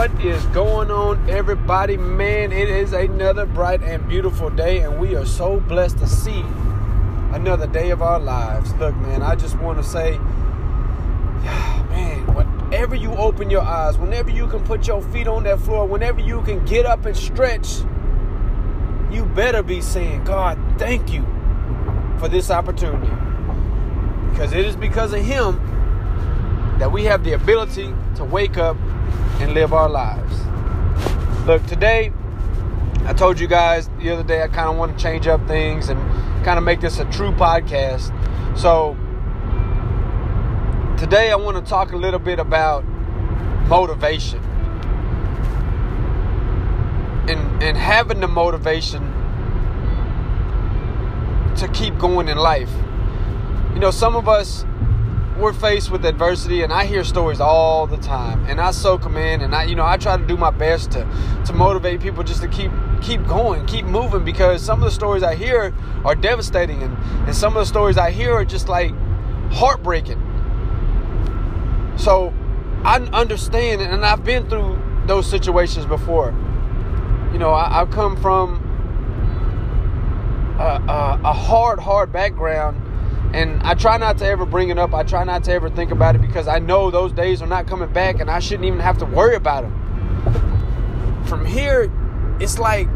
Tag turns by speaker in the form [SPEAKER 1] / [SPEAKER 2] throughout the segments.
[SPEAKER 1] What is going on, everybody? Man, it is another bright and beautiful day, and we are so blessed to see another day of our lives. Look, man, I just want to say, man, whenever you open your eyes, whenever you can put your feet on that floor, whenever you can get up and stretch, you better be saying, God, thank you for this opportunity. Because it is because of Him that we have the ability to wake up and live our lives. Look, today, I told you guys the other day I kind of want to change up things and kind of make this a true podcast. So, today I want to talk a little bit about motivation. And, and having the motivation to keep going in life. You know, some of us we're faced with adversity and I hear stories all the time and I soak them in and I you know I try to do my best to to motivate people just to keep keep going keep moving because some of the stories I hear are devastating and and some of the stories I hear are just like heartbreaking. So I understand and I've been through those situations before. You know I, have come from a, a, a hard hard background and I try not to ever bring it up. I try not to ever think about it because I know those days are not coming back and I shouldn't even have to worry about them. From here, it's like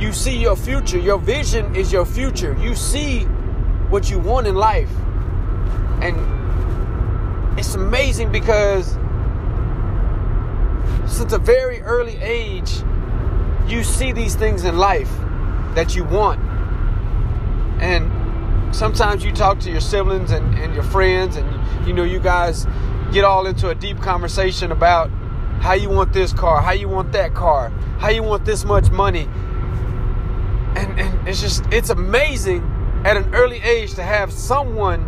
[SPEAKER 1] you see your future. Your vision is your future. You see what you want in life. And it's amazing because since a very early age, you see these things in life that you want. And sometimes you talk to your siblings and, and your friends, and you know, you guys get all into a deep conversation about how you want this car, how you want that car, how you want this much money. And, and it's just, it's amazing at an early age to have someone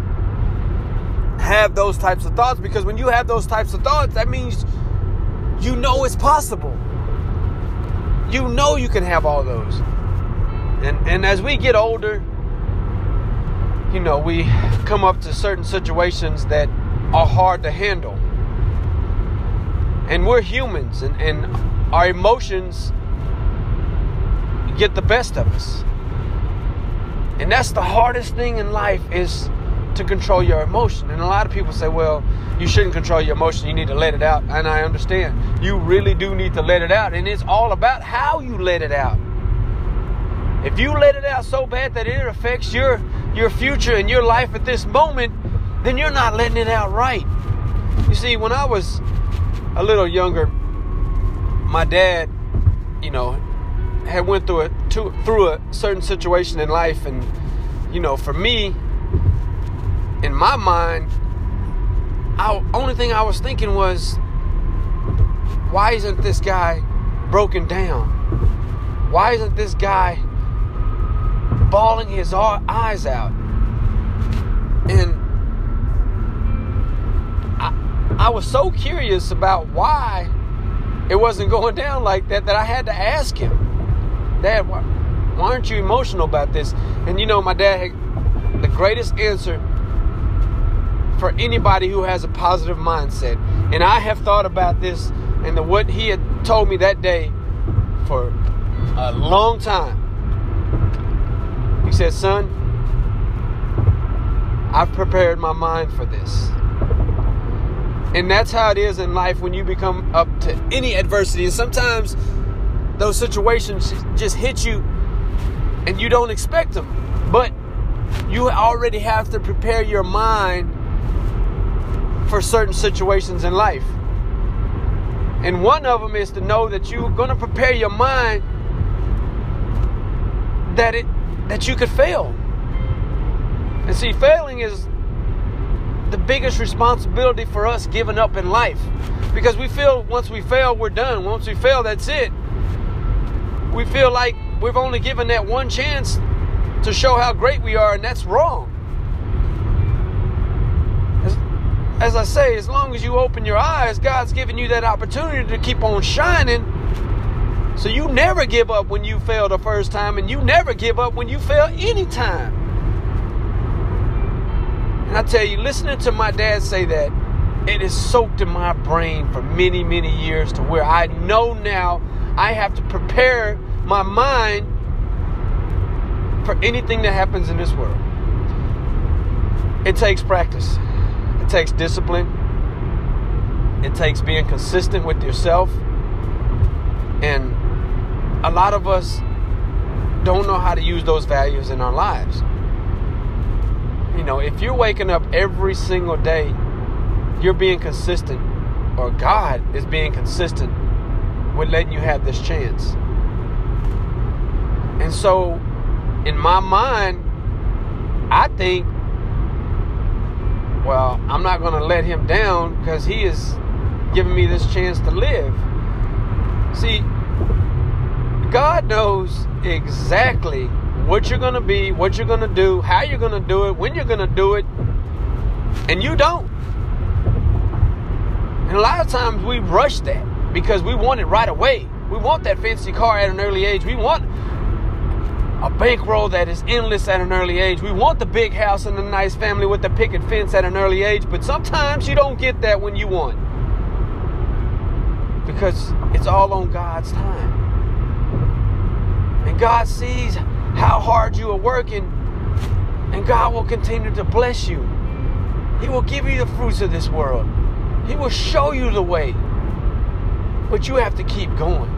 [SPEAKER 1] have those types of thoughts because when you have those types of thoughts, that means you know it's possible. You know you can have all those. And, and as we get older, you know, we come up to certain situations that are hard to handle. And we're humans, and, and our emotions get the best of us. And that's the hardest thing in life is to control your emotion. And a lot of people say, well, you shouldn't control your emotion. You need to let it out. And I understand. You really do need to let it out. And it's all about how you let it out. If you let it out so bad that it affects your your future and your life at this moment, then you're not letting it out right. You see, when I was a little younger, my dad, you know, had went through a to, through a certain situation in life, and you know, for me, in my mind, I only thing I was thinking was, why isn't this guy broken down? Why isn't this guy bawling his eyes out. And I, I was so curious about why it wasn't going down like that that I had to ask him, Dad, why, why aren't you emotional about this? And you know, my dad had the greatest answer for anybody who has a positive mindset. And I have thought about this and the, what he had told me that day for a long time. Said, Son, I've prepared my mind for this. And that's how it is in life when you become up to any adversity. And sometimes those situations just hit you and you don't expect them. But you already have to prepare your mind for certain situations in life. And one of them is to know that you're going to prepare your mind that it that you could fail. And see, failing is the biggest responsibility for us giving up in life. Because we feel once we fail, we're done. Once we fail, that's it. We feel like we've only given that one chance to show how great we are, and that's wrong. As, as I say, as long as you open your eyes, God's giving you that opportunity to keep on shining so you never give up when you fail the first time, and you never give up when you fail any time. And I tell you, listening to my dad say that, it is soaked in my brain for many, many years to where I know now I have to prepare my mind for anything that happens in this world. It takes practice, it takes discipline, it takes being consistent with yourself. And a lot of us don't know how to use those values in our lives. You know, if you're waking up every single day, you're being consistent, or God is being consistent with letting you have this chance. And so, in my mind, I think, well, I'm not going to let him down because he is giving me this chance to live. God knows exactly what you're going to be, what you're going to do, how you're going to do it, when you're going to do it, and you don't. And a lot of times we rush that because we want it right away. We want that fancy car at an early age. We want a bankroll that is endless at an early age. We want the big house and the nice family with the picket fence at an early age, but sometimes you don't get that when you want. Because it's all on God's time. And God sees how hard you are working, and God will continue to bless you. He will give you the fruits of this world, He will show you the way. But you have to keep going.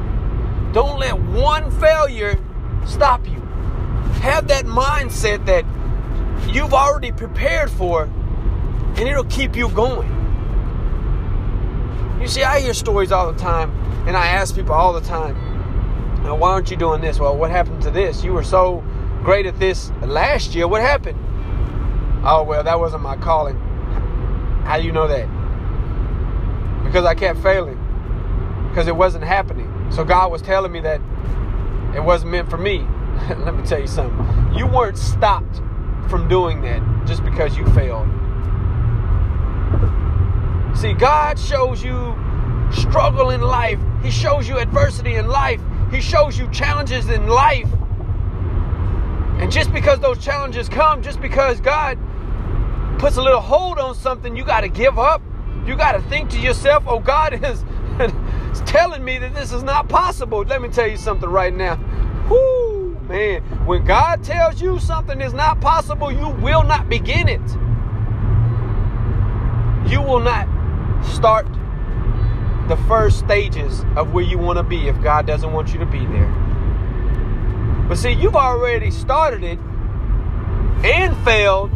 [SPEAKER 1] Don't let one failure stop you. Have that mindset that you've already prepared for, and it'll keep you going. You see, I hear stories all the time, and I ask people all the time, why aren't you doing this? Well, what happened to this? You were so great at this last year. What happened? Oh, well, that wasn't my calling. How do you know that? Because I kept failing. Because it wasn't happening. So God was telling me that it wasn't meant for me. Let me tell you something. You weren't stopped from doing that just because you failed. See, God shows you struggle in life. He shows you adversity in life he shows you challenges in life. And just because those challenges come, just because God puts a little hold on something, you got to give up. You got to think to yourself, oh, God is telling me that this is not possible. Let me tell you something right now. Whoo, man. When God tells you something is not possible, you will not begin it. You will not start the first stages of where you want to be if God doesn't want you to be there. But see, you've already started it and failed,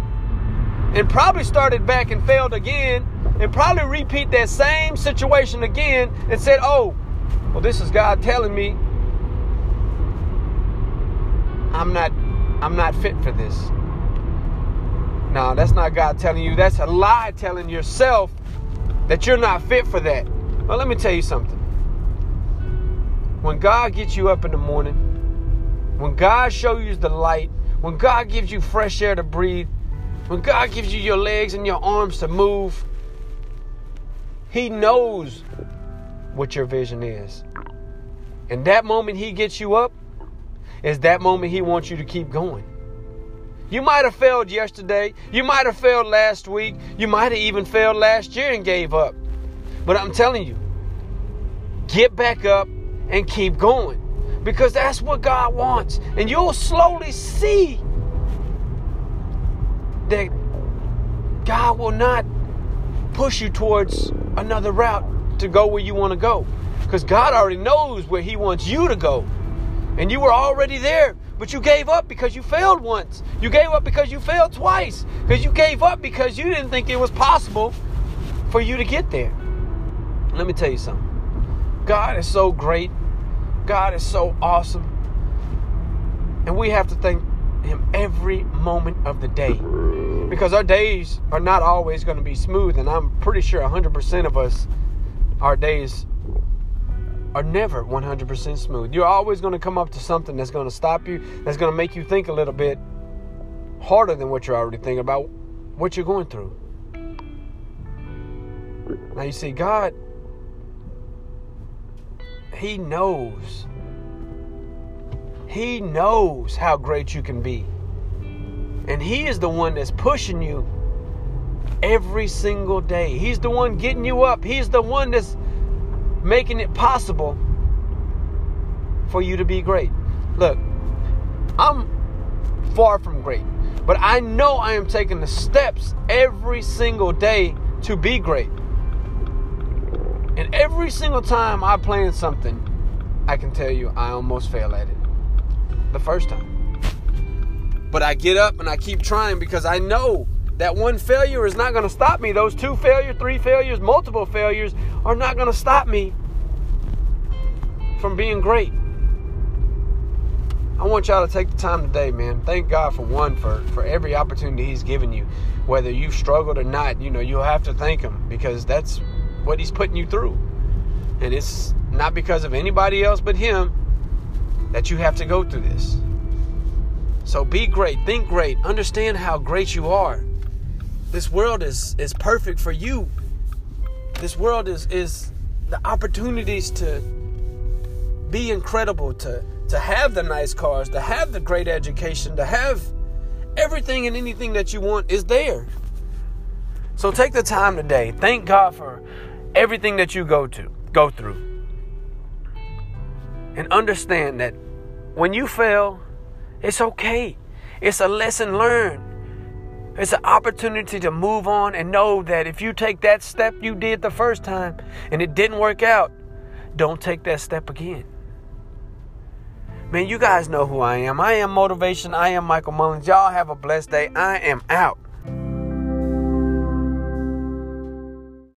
[SPEAKER 1] and probably started back and failed again, and probably repeat that same situation again and said, Oh, well, this is God telling me I'm not I'm not fit for this. No, that's not God telling you. That's a lie telling yourself that you're not fit for that. Well, let me tell you something. When God gets you up in the morning, when God shows you the light, when God gives you fresh air to breathe, when God gives you your legs and your arms to move, He knows what your vision is. And that moment He gets you up is that moment He wants you to keep going. You might have failed yesterday. You might have failed last week. You might have even failed last year and gave up. But I'm telling you, get back up and keep going because that's what God wants. And you'll slowly see that God will not push you towards another route to go where you want to go because God already knows where He wants you to go. And you were already there, but you gave up because you failed once. You gave up because you failed twice. Because you gave up because you didn't think it was possible for you to get there. Let me tell you something. God is so great. God is so awesome. And we have to thank Him every moment of the day. Because our days are not always going to be smooth. And I'm pretty sure 100% of us, our days are never 100% smooth. You're always going to come up to something that's going to stop you, that's going to make you think a little bit harder than what you're already thinking about what you're going through. Now, you see, God he knows. He knows how great you can be. And He is the one that's pushing you every single day. He's the one getting you up. He's the one that's making it possible for you to be great. Look, I'm far from great, but I know I am taking the steps every single day to be great. And every single time I plan something, I can tell you I almost fail at it. The first time. But I get up and I keep trying because I know that one failure is not going to stop me. Those two failures, three failures, multiple failures are not going to stop me from being great. I want y'all to take the time today, man. Thank God for one for for every opportunity He's given you, whether you've struggled or not. You know you'll have to thank Him because that's what He's putting you through, and it's not because of anybody else but Him that you have to go through this. So be great, think great, understand how great you are. This world is is perfect for you. This world is is the opportunities to be incredible to to have the nice cars, to have the great education, to have everything and anything that you want is there. So take the time today. Thank God for everything that you go to, go through. And understand that when you fail, it's okay. It's a lesson learned. It's an opportunity to move on and know that if you take that step you did the first time and it didn't work out, don't take that step again. Man, you guys know who I am. I am motivation. I am Michael Mullins. Y'all have a blessed day. I am out.